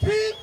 King